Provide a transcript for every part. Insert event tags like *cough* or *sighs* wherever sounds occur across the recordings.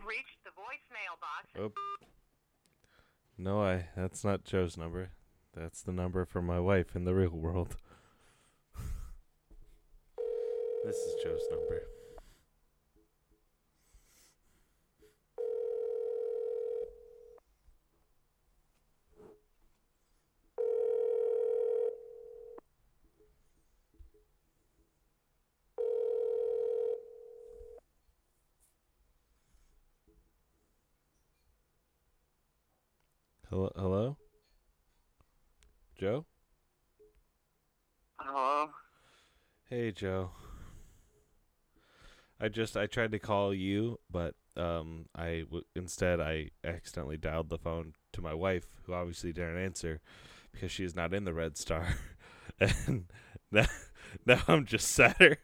Have reached the voicemail box. No, I. That's not Joe's number. That's the number for my wife in the real world. *laughs* this is Joe's number. Hello, hello, Joe. Hello. Hey, Joe. I just I tried to call you, but um, I w- instead I accidentally dialed the phone to my wife, who obviously didn't answer because she is not in the Red Star, *laughs* and now, now I'm just sadder.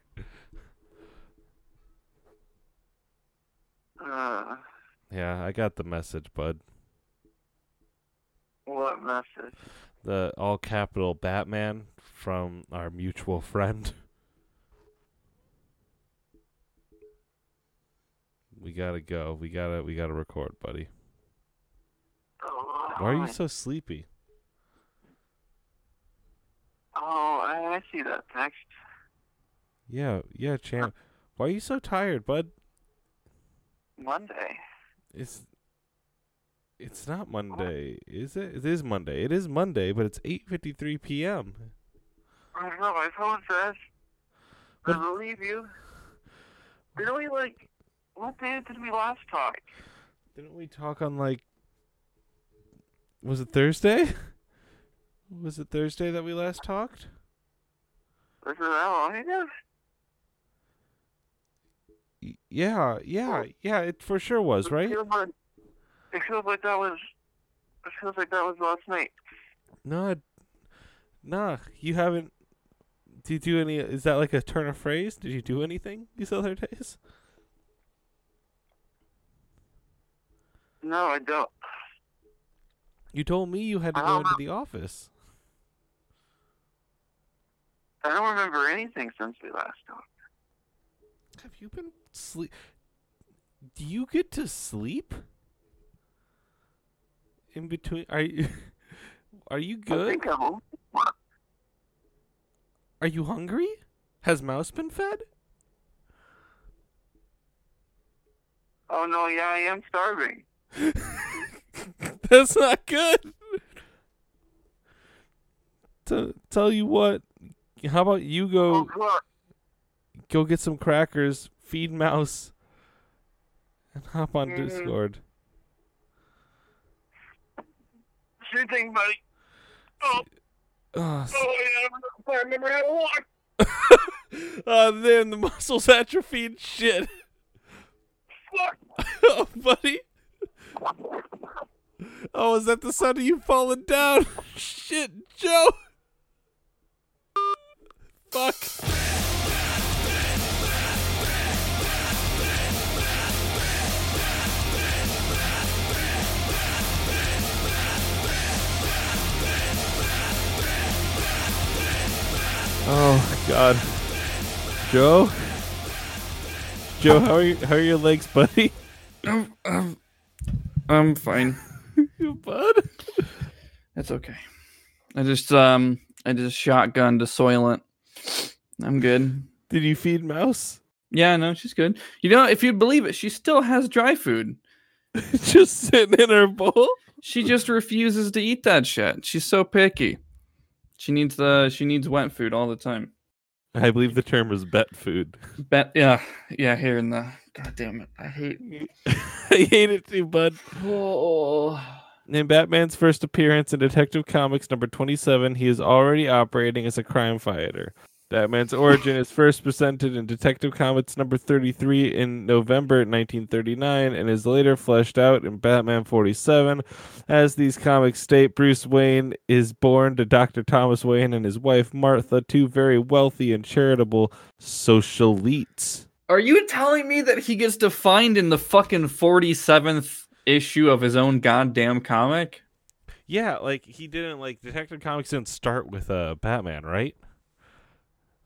Uh, Yeah, I got the message, bud. Message? The all capital Batman from our mutual friend. *laughs* We gotta go. We gotta we gotta record, buddy. Oh, Why are you so sleepy? Oh, I, I see that text. Yeah, yeah, champ. Why are you so tired, bud? Monday. It's it's not Monday, is it? It is Monday. It is Monday, but it's 8:53 p.m. I don't know, my phone says. I believe you. Didn't we, like, what day did we last talk? Didn't we talk on like Was it Thursday? *laughs* Was it Thursday that we last talked? Was it that long ago? Y- Yeah, yeah, yeah, it for sure was, right? It feels like, it feels like that was, it feels like that was last night. No, it- nah, you haven't. Did you do any? Is that like a turn of phrase? Did you do anything these other days? No, I don't. You told me you had to go into the office. I don't remember anything since we last talked. Have you been sleep? Do you get to sleep in between? Are you? *laughs* Are you I good? think I'm Are you hungry? Has Mouse been fed? Oh no, yeah, I am starving. *laughs* That's not good. To tell you what, how about you Oh go God. go get some crackers, feed Mouse, and hop on Mhm. Discord. Sure thing, buddy. Oh, Oh, oh yeah, I remember how to walk. *laughs* oh, then the muscles *laughs* atrophied. Shit, Fuck. *laughs* oh, buddy. Oh, is that the sound of you falling down? Shit, Joe. Fuck. God, Joe. Joe, how are you, how are your legs, buddy? I'm, I'm, I'm fine. *laughs* You bud? That's okay. I just um I just shotgunned a soylent. I'm good. Did you feed Mouse? Yeah, no, she's good. You know, if you believe it, she still has dry food. *laughs* Just sitting in her bowl. She just refuses to eat that shit. She's so picky. She needs the she needs wet food all the time. I believe the term is bet food. *laughs* Bet yeah, yeah, here in the God damn it. I hate meat. *laughs* I hate it too, bud. Oh In Batman's first appearance in Detective Comics number 27, he is already operating as a crime fighter. Batman's origin is first presented in Detective Comics number 33 in November 1939 and is later fleshed out in Batman 47. As these comics state, Bruce Wayne is born to Dr. Thomas Wayne and his wife Martha, two very wealthy and charitable socialites. Are you telling me that he gets defined in the fucking 47th issue of his own goddamn comic? Yeah, like he didn't like Detective Comics didn't start with uh Batman, right?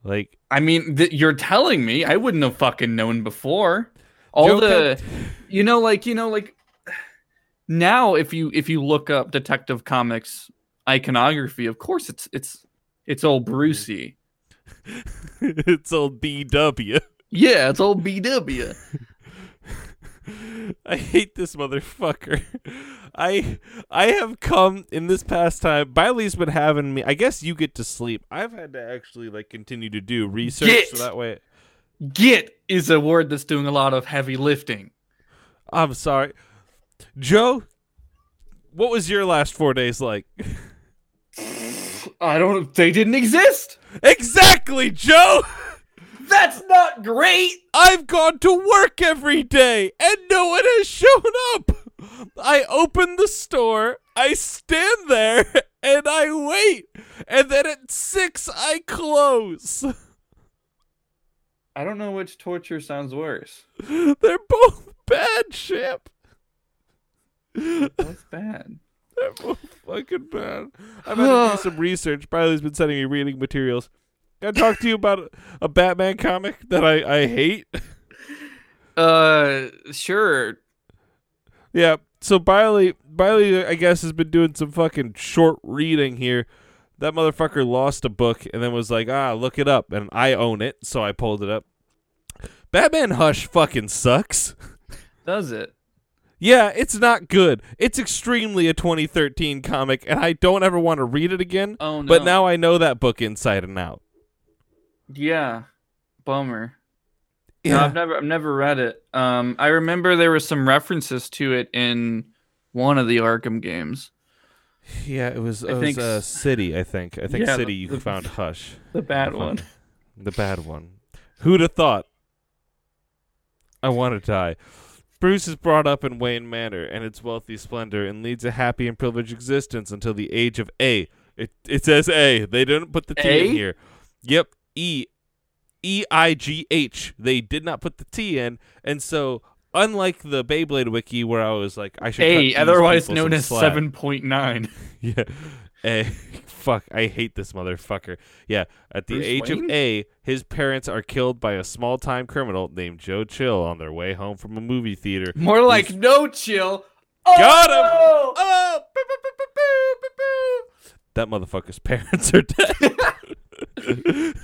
Like I mean, th- you're telling me I wouldn't have fucking known before. all the you know like you know like now if you if you look up detective comics iconography of course it's it's it's old brucey *laughs* it's old BW. yeah it's old bw *laughs* *laughs* I hate this motherfucker. *laughs* I I have come in this past time. Biley's been having me. I guess you get to sleep. I've had to actually like continue to do research Get. so that way. get is a word that's doing a lot of heavy lifting I'm sorry, Joe. What was your last four days like? *laughs* i don't they didn't exist exactly, Joe. That's not great I've gone to work every day and no one has shown up. I open the store, I stand there, *laughs* and I wait. And then at six, I close. i don't know which torture sounds worse *laughs* They're both bad, Ship. that's bad *laughs* They're both fucking bad. I've had to do some *sighs* research. Briley's been sending me reading materials. I talk to you about a, a Batman comic that I, I hate? *laughs* uh sure Yeah. So Biley, Biley, I guess, has been doing some fucking short reading here. That motherfucker lost a book and then was like, ah, look it up, and I own it, so I pulled it up. Batman Hush fucking sucks. does it Yeah, it's not good. It's extremely a 2013 comic, and I don't ever want to read it again. oh no But now I know that book inside and out. Yeah bummer No, I've never I've never read it. Um, I remember there were some references to it in one of the Arkham games. yeah, it was, I it was think uh, City, I think. I think Yeah, City. You the- found *laughs* Hush. The bad one. The bad one. Who'd have thought? I want to die. Bruce is brought up in Wayne Manor and its wealthy splendor and leads a happy and privileged existence until the age of A. It it says A. They didn't put the T A? in here. Yep. E. E I G H. They did not put the T in, and so unlike the Beyblade wiki where I was like, I should. A, otherwise known as seven point nine. *laughs* Yeah. A. Fuck, I hate this motherfucker. Yeah, at the Bruce age Wayne? of A, his parents are killed by a small time criminal named Joe Chill on their way home from a movie theater. More like no chill. Got him! Oh! Oh! Boo, boo, boo. That motherfucker's *laughs* parents are dead.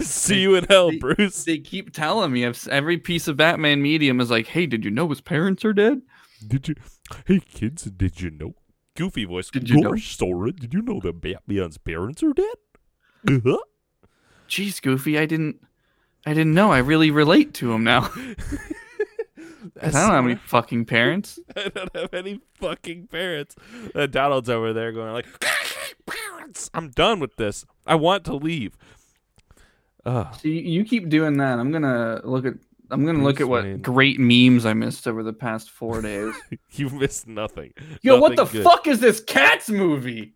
See you in hell, They- Bruce. They keep telling me every piece of Batman medium is like, "Hey, did you know his parents are dead?" Did you? Hey kids, did you know? Goofy voice. Did you know? Gosh, Sora, did you know that Batman's parents are dead? Uh-huh. Jeez, Goofy, I didn't, I didn't know. I really relate to him now. *laughs* I don't have any fucking parents. *laughs* I don't have any fucking parents. Uh, Donald's over there going like, *laughs* parents. I'm done with this. I want to leave. Ugh. So you, you keep doing that. I'm gonna look at. I'm gonna look at what Wayne. great memes I missed over the past four days. *laughs* you missed nothing. Yo, what the good. fuck is this Cats movie?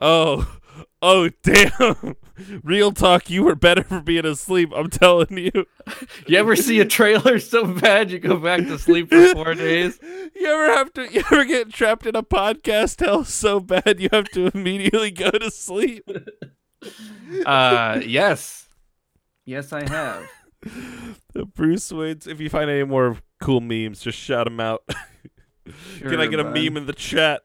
Oh, oh, damn. *laughs* Real talk, you were better for being asleep. I'm telling you. *laughs* You ever see a trailer so bad you go back to sleep for four days? You ever have to? You ever get trapped in a podcast hell so bad you have to immediately go to sleep? Uh, yes, yes, I have. *laughs* The Bruce Wayne's. If you find any more cool memes, just shout them out. *laughs* Can I get a bud. meme in the chat?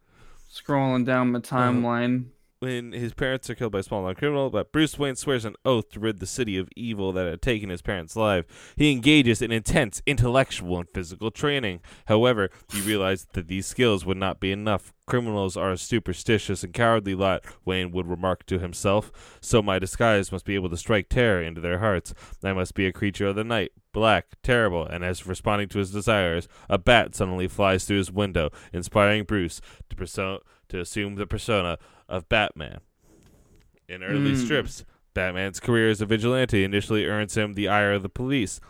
*laughs* Scrolling down my Uh-huh. timeline. When his parents are killed by a small non criminal, but Bruce Wayne swears an oath to rid the city of evil that had taken his parents' life. He engages in intense intellectual and physical training. However, he realized that these skills would not be enough. Criminals are a superstitious and cowardly lot, Wayne would remark to himself. So my disguise must be able to strike terror into their hearts. I must be a creature of the night, black, terrible, and as responding to his desires, a bat suddenly flies through his window, inspiring Bruce to perso- to assume the persona of Batman. In early Hmm. strips, Batman's career as a vigilante initially earns him the ire of the police.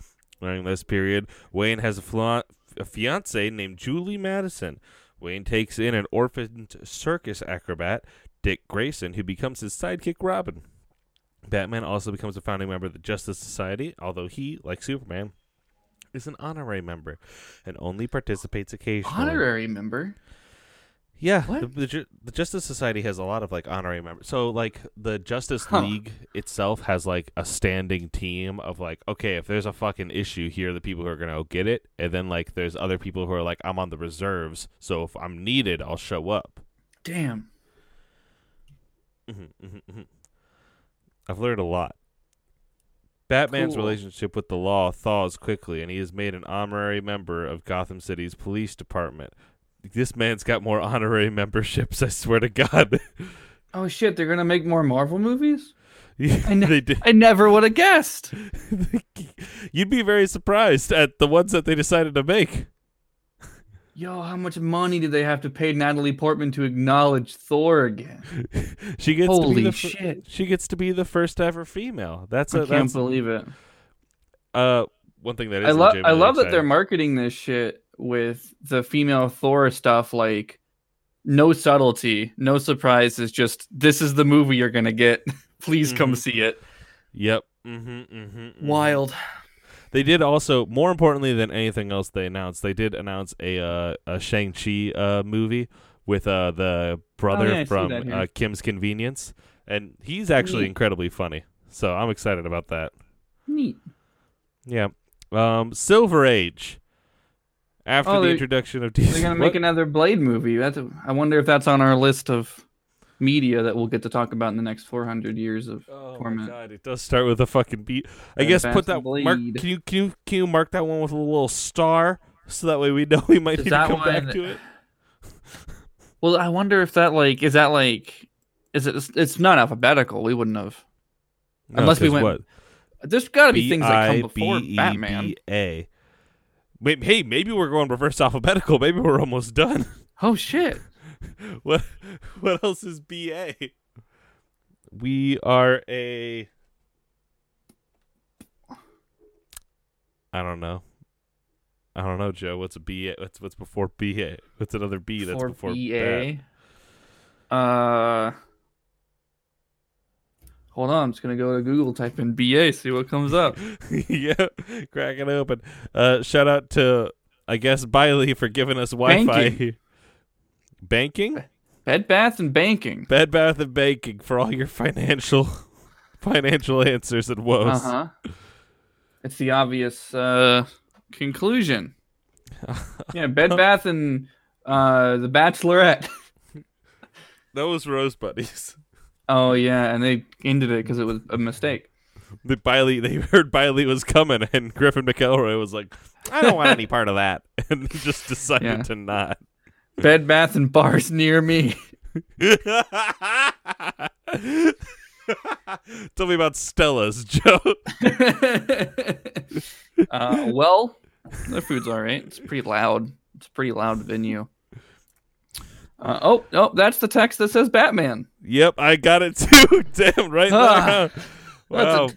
During this period, Wayne has a, fla- a fiance named Julie Madison. Wayne takes in an orphaned circus acrobat, Dick Grayson, who becomes his sidekick Robin. Batman also becomes a founding member of the Justice Society, although he, like Superman, is an honorary member and only participates occasionally. Honorary member. Yeah, the, the, Ju- the Justice Society has a lot of like honorary members. So like the Justice Huh. League itself has like a standing team of like, okay, if there's a fucking issue here, are the people who are gonna go get it, and then like there's other people who are like, I'm on the reserves, so if I'm needed, I'll show up. Damn. Mhm. I've learned a lot. Batman's Cool. relationship with the law thaws quickly, and he is made an honorary member of Gotham City's police department. This man's got more honorary memberships, I swear to God. *laughs* Oh shit, they're gonna make more Marvel movies? Yeah, ne- they. I never would have guessed. *laughs* You'd be very surprised at the ones that they decided to make. Yo, how much money did they have to pay Natalie Portman to acknowledge Thor again? *laughs* She gets to Holy be the shit. she gets to be the first ever female. That's I a can't that's believe it. uh one thing that is I love I love that they're marketing this shit with the female Thor stuff like no subtlety, no surprises, just this is the movie you're gonna get. *laughs* Please come Mhm. see it. Yep. Mm-hmm, mm-hmm, Wild. They did also, more importantly than anything else, they announced they did announce a uh, a Shang Chi uh, movie with uh, the brother Oh, yeah, from uh, Kim's Convenience, and he's actually Neat. incredibly funny. So I'm excited about that. Neat. Yeah. Um, Silver Age. After Oh, the introduction of DC, They're gonna What? make another Blade movie. That's I wonder if that's on our list of media that we'll get to talk about in the next 400 years of Oh my torment. god, it does start with a fucking beat. I Red guess put that mark. Can you can you can you mark that one with a little star so that way we know we might Is need to come back to it. Well, I wonder if that like is that like is it? It's not alphabetical. We wouldn't have. No, Unless we went what? There's got to be things that come before. Batman. Hey, maybe we're going reverse *laughs* alphabetical. Maybe we're almost done. *laughs* Oh shit! *laughs* what what else is BA? We are a I don't know. I don't know, Joe. What's a BA? What's what's before BA? What's another B that's Before before BA. Uh, hold on. I'm just gonna go to Google, type in BA, see what comes up. *laughs* yeah, crack it open. Uh, shout out to I guess Biley for giving us Wi-Fi. Banking. Banking? Bed Bath and Banking. Bed Bath and Banking for all your financial *laughs* financial answers and woes. Uh huh. It's the obvious uh, conclusion. *laughs* Yeah, Bed Bath and uh, the Bachelorette. Those Rose Buddies. Oh yeah, and they ended it because it was a mistake. The Biley, they *laughs* heard Biley was coming, and Griffin McElroy was like, "I don't want any part of that," *laughs* and just decided Yeah. to not. Bed Bath and bars near me. *laughs* Tell me about Stella's, Joe. uh, well, their food's all right. It's pretty loud. It's a pretty loud venue. Uh, oh, oh, that's the text that says Batman. yep, I got it *laughs* too. Damn, right Ah, there. *laughs* that's a- Wow.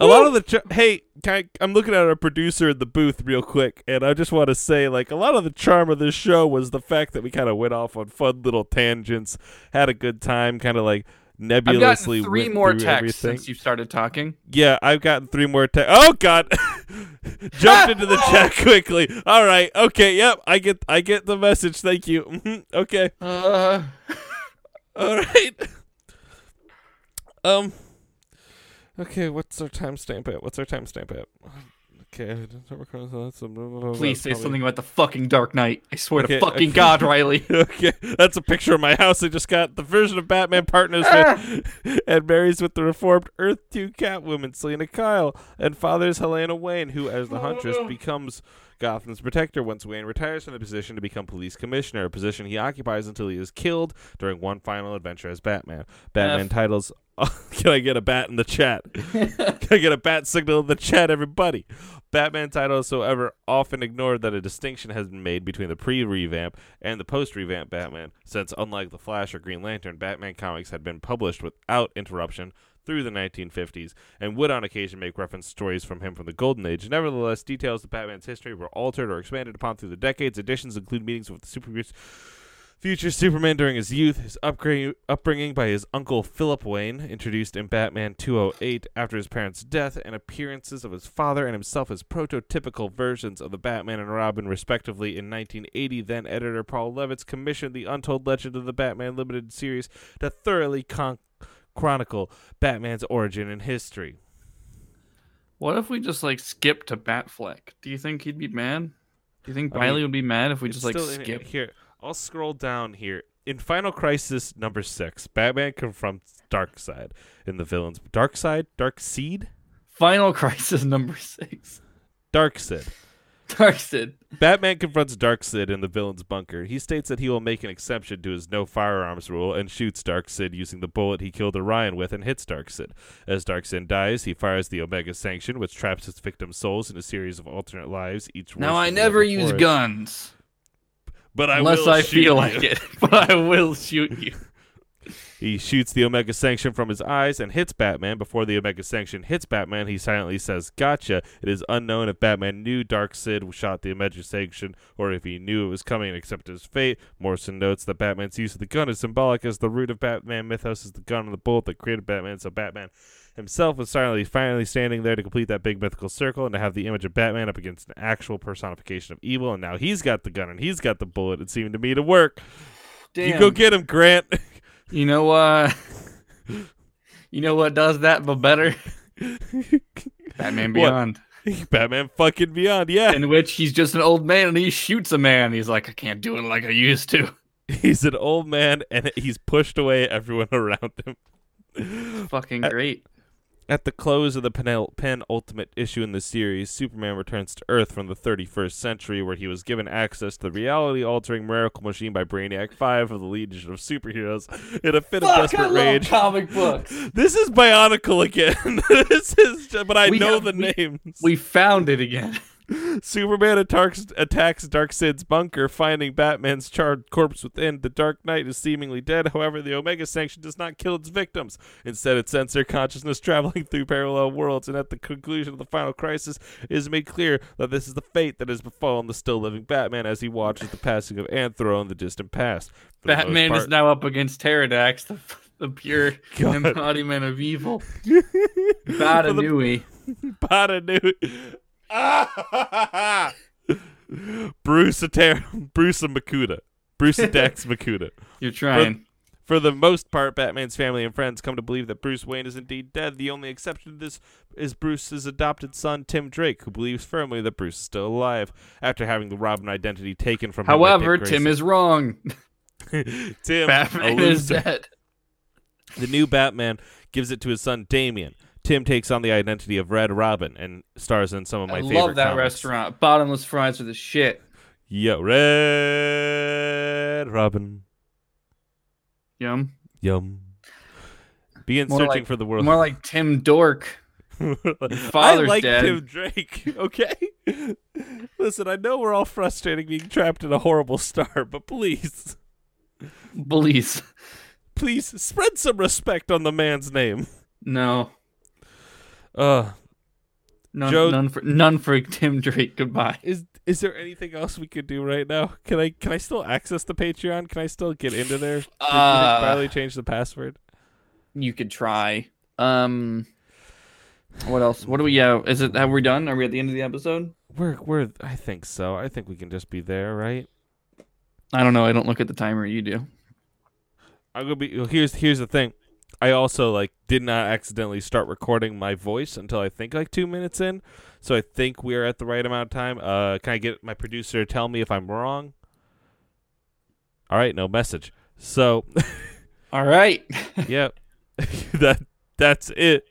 A, lot of the ch- hey, can I, I'm looking at our producer in the booth real quick, and I just want to say, like, a lot of the charm of this show was the fact that we kind of went off on fun little tangents, had a good time, kind of like I've nebulously gotten three more texts everything. since you started talking. Yeah, I've gotten three more. Te- oh God! *laughs* Jumped into the chat *laughs* quickly. All right. Okay. Yep. I get. I get the message. Thank you. Mhm, Okay. Uh, *laughs* All right. Um. Okay. What's our timestamp at? What's our timestamp at? Okay. please say something about the fucking Dark Knight. I swear Okay, to fucking okay. God, *laughs* Riley. Okay, that's a picture of my house. I just got the version of Batman partners with ah! and marries with the reformed Earth 2 Catwoman, Selina Kyle, and fathers Helena Wayne, who, as the Huntress, ah! becomes Gotham's protector once Wayne retires from the position to become police commissioner, a position he occupies until he is killed during one final adventure as Batman. Batman F. titles. *laughs* can I get a bat in the chat? *laughs* Can I get a bat signal in the chat, everybody? Batman titles, is so ever often ignored that a distinction has been made between the pre-revamp and the post-revamp Batman, since unlike the Flash or Green Lantern, Batman comics had been published without interruption through the 1950s and would on occasion make reference stories from him from the Golden Age. Nevertheless, details of Batman's history were altered or expanded upon through the decades. Additions include meetings with the super Future Superman during his youth, his upbringing, by his uncle Philip Wayne, introduced in Batman 208 after his parents' death, and appearances of his father and himself as prototypical versions of the Batman and Robin, respectively. In 1980, then editor Paul Levitz commissioned the Untold Legend of the Batman limited series to thoroughly con- chronicle Batman's origin and history. What if we just like skip to Batfleck? Do you think he'd be mad? Do you think I mean, would be mad if we just like still in- skip? here. I'll scroll down here. In Final Crisis number six, Batman confronts Darkseid in the villains. Darkseid, Darkseid, Final Crisis number six. Darkseid. Darkseid. Batman confronts Darkseid in the villain's bunker. He states that he will make an exception to his no firearms rule and shoots Darkseid using the bullet he killed Orion with and hits Darkseid. As Darkseid dies, he fires the Omega Sanction, which traps his victim's souls in a series of alternate lives, each Now I never use guns but I unless will I feel you. like it. *laughs* But I will shoot you. He shoots the Omega Sanction from his eyes and hits Batman. Before the Omega Sanction hits Batman, he silently says, Gotcha. It is unknown if Batman knew Darkseid shot the Omega Sanction or if he knew it was coming and accepted his fate. Morrison notes that Batman's use of the gun is symbolic as the root of Batman mythos is the gun and the bullet that created Batman. So Batman himself was silently finally standing there to complete that big mythical circle and to have the image of Batman up against an actual personification of evil. And now he's got the gun and he's got the bullet. It seemed to me to work. Damn. You go get him, Grant. *laughs* You know what? *laughs* you know what does that but better? *laughs* Batman What? Beyond. *laughs* Batman fucking Beyond, yeah. In which he's just an old man and he shoots a man. He's like, I can't do it like I used to. He's an old man and he's pushed away everyone around him. Fucking great. At the close of the penul- penultimate issue in the series, Superman returns to Earth from the 31st century, where he was given access to the reality altering miracle machine by Brainiac 5 of the Legion of Superheroes. In a fit of desperate rage. comic books. *laughs* This is Bionicle again. *laughs* this is, but I We know have- the we- names. We found it again. *laughs* Superman attacks, attacks Darkseid's bunker, finding Batman's charred corpse within. The Dark Knight is seemingly dead. However, the Omega Sanction does not kill its victims. Instead, it sends their consciousness *laughs* traveling through parallel worlds. And at the conclusion of the final crisis, it is made clear that this is the fate that has befallen the still living Batman as he watches the passing of Anthro in the distant past. For Batman is now up against Teridax, the, the pure *laughs* God. embodiment of evil. *laughs* For the- Batanui. Bada new. *laughs* Bruce Ater- Bruce and Makuta. Bruce Dex *laughs* Makuta. You're trying. For the most part, Batman's family and friends come to believe that Bruce Wayne is indeed dead. The only exception to this is Bruce's adopted son, Tim Drake, who believes firmly that Bruce is still alive after having the Robin identity taken from him. However, Tim is wrong. *laughs* Tim, Batman is dead. The new Batman gives it to his son Damian. Tim takes on the identity of Red Robin and stars in some of my I favorite I love that comics. restaurant. Bottomless fries are the shit. Yo, Red Robin. Yum. Yum. Begin More searching like- for the world. More like Tim Dork. *laughs* Father's I like dead. Tim Drake. *laughs* Okay. Listen, I know we're all frustrated being trapped in a horrible star, but please, please, please spread some respect on the man's name. No. Uh, None, Joe- none for none for Tim Drake. Goodbye. is is there anything else we could do right now? Can I can I still access the Patreon? Can I still get into there? Did, Uh, did Riley change the password? You could try. Um. What else? What do we? Yeah. Is it? Have we done? Are we at the end of the episode? We're we're. I think so. I think we can just be there, right? I don't know. I don't look at the timer. You do. I'm gonna be. well, Here's here's the thing. I also like did not accidentally start recording my voice until I think like two minutes in, so I think we're at the right amount of time. Uh, can I get my producer to tell me if I'm wrong? All right, no message. So *laughs* All right. *laughs* yeah, *laughs* that that's it.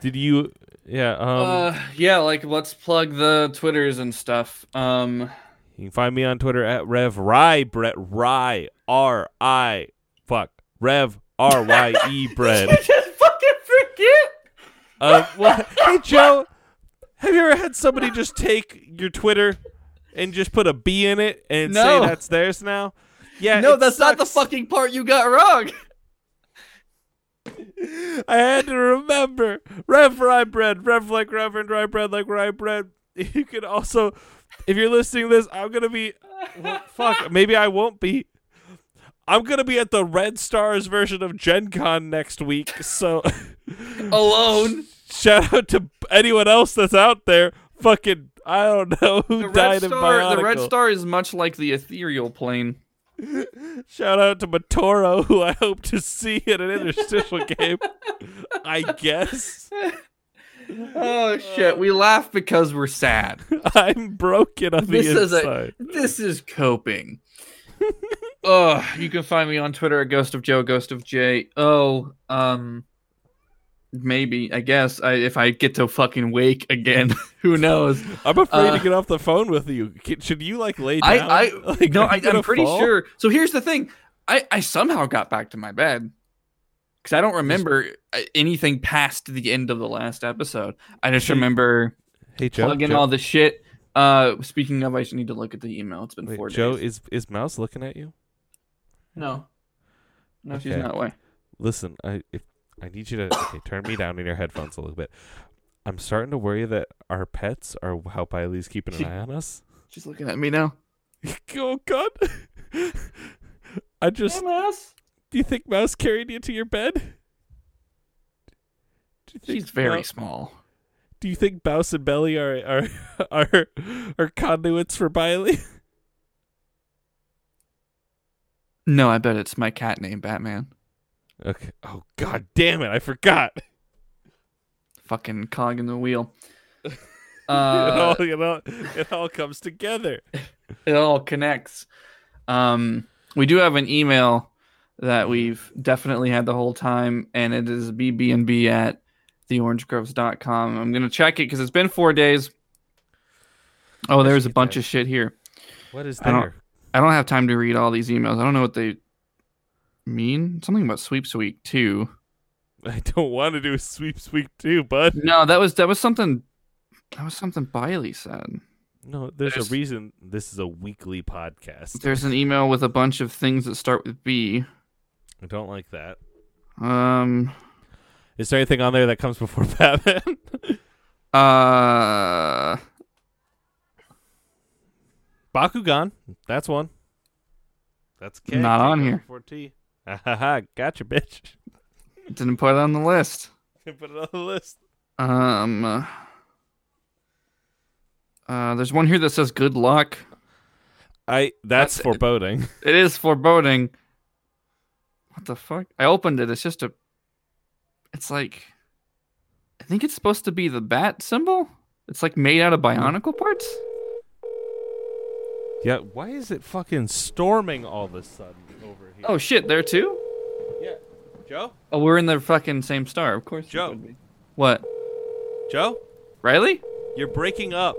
Did you? Yeah. Um. uh, yeah. Like, let's plug the twitters and stuff. Um. you can find me on Twitter at Rev Rye Brett Rye R I fuck Rev R Y E *laughs* bread. just fucking forget. Uh, well, hey Joe, have you ever had somebody just take your Twitter and just put a B in it and No. say that's theirs now? Yeah, No, that's not the fucking part you got wrong. *laughs* I had to remember. Rev rye bread, rev like reverend, rye bread like rye bread. *laughs* You can also, if you're listening to this, I'm gonna be. Well, fuck, maybe I won't be. I'm gonna be at the Red Stars version of Gen Con next week, so *laughs* Alone. shout out to anyone else that's out there. Fucking, I don't know who The red, died in star, the red Bionicle. star is much like the ethereal plane. *laughs* Shout out to Matoro, who I hope to see in an interstitial game. *laughs* I guess Oh shit, we laugh because we're sad. I'm broken on the This is a- inside. This is coping. Ugh, you can find me on Twitter at Ghost of Joe, Ghost of J. Oh, um, maybe I guess I, if I get to fucking wake again, *laughs* who knows? I'm afraid uh, to get off the phone with you. Should you like lay down? I, I *laughs* like, no, I, I'm pretty fall? sure. So here's the thing, I, I somehow got back to my bed because I don't remember uh, anything past the end of the last episode. I just Hey, remember Hey Joe, plugging Joe, all the shit. Uh, speaking of, I just need to look at the email. It's been wait, four Joe, days. is is Mouse looking at you? No, no, she's not away. Listen, I if I need you to okay, turn me down in your headphones a little bit. I'm starting to worry that our pets are how Biley's keeping an eye on us. She's looking at me now. *laughs* oh God! *laughs* I just mouse. do you think Mouse carried you to your bed? You She's very Mou- small. Do you think Mouse and Belly are are *laughs* are are conduits for Biley? No, I bet it's my cat named Batman. Okay. Oh God damn it! I forgot. Fucking cog in the wheel. *laughs* it Uh, all you know, it all comes together. *laughs* it all connects. Um, we do have an email that we've definitely had the whole time, and it is bbnb at theorangegroves.com. I'm gonna check it because it's been four days. Oh, there's a bunch did. of shit here. What is there? I don't have time to read all these emails. I don't know what they mean. Something about sweeps week two. *laughs* I don't want to do a sweep sweep too, bud. No, that was that was something. That was something Biley said. No, there's, There's- a reason this is a weekly podcast. There's an email with a bunch of things that start with B. I don't like that. Um. Is there anything on there that comes before *laughs* Batman? Uh. Bakugan, that's one. That's K. Not on here. Before T. Ha ha ha! Gotcha, bitch. Didn't put it on the list. Put it on the list. Um. uh, Uh, there's one here that says "Good luck." I. That's, That's- foreboding. *laughs* It is foreboding. What the fuck? I opened it. It's just a. It's like. I think it's supposed to be the bat symbol. It's like made out of bionicle parts. Yeah. Why is it fucking storming all of a sudden over here? Oh shit! There too. yeah. Joe. Oh, we're in the fucking same star. Of course. Joe. would be. What? Joe. Riley? You're breaking up.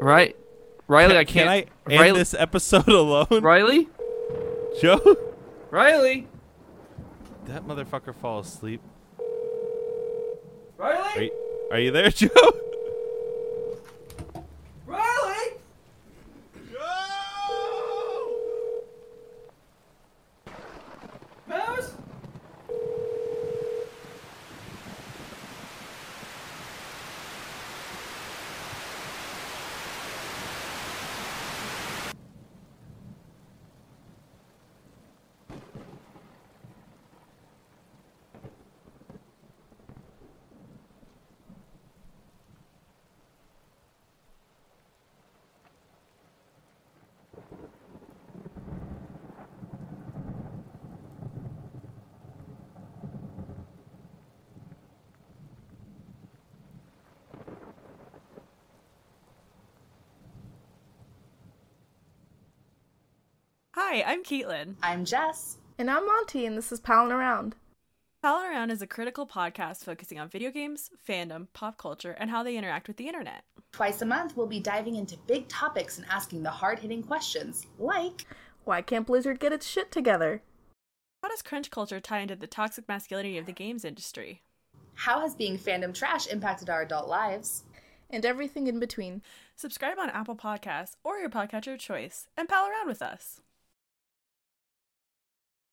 Right? Riley, I Can can't. I end Riley, this episode *laughs* alone? Riley? Joe. Riley? Did that motherfucker fall asleep. Riley? Are you, are you there, *laughs* Joe? Riley? Mouse? Hi, I'm Caitlin. I'm Jess. And I'm Monty, and this is Palin Around. Palin Around is a critical podcast focusing on video games, fandom, pop culture, and how they interact with the internet. Twice a month, we'll be diving into big topics and asking the hard hitting questions like Why can't Blizzard get its shit together? How does crunch culture tie into the toxic masculinity of the games industry? how has being fandom trash impacted our adult lives? And everything in between. Subscribe on Apple Podcasts or your podcatcher of choice and pal around with us.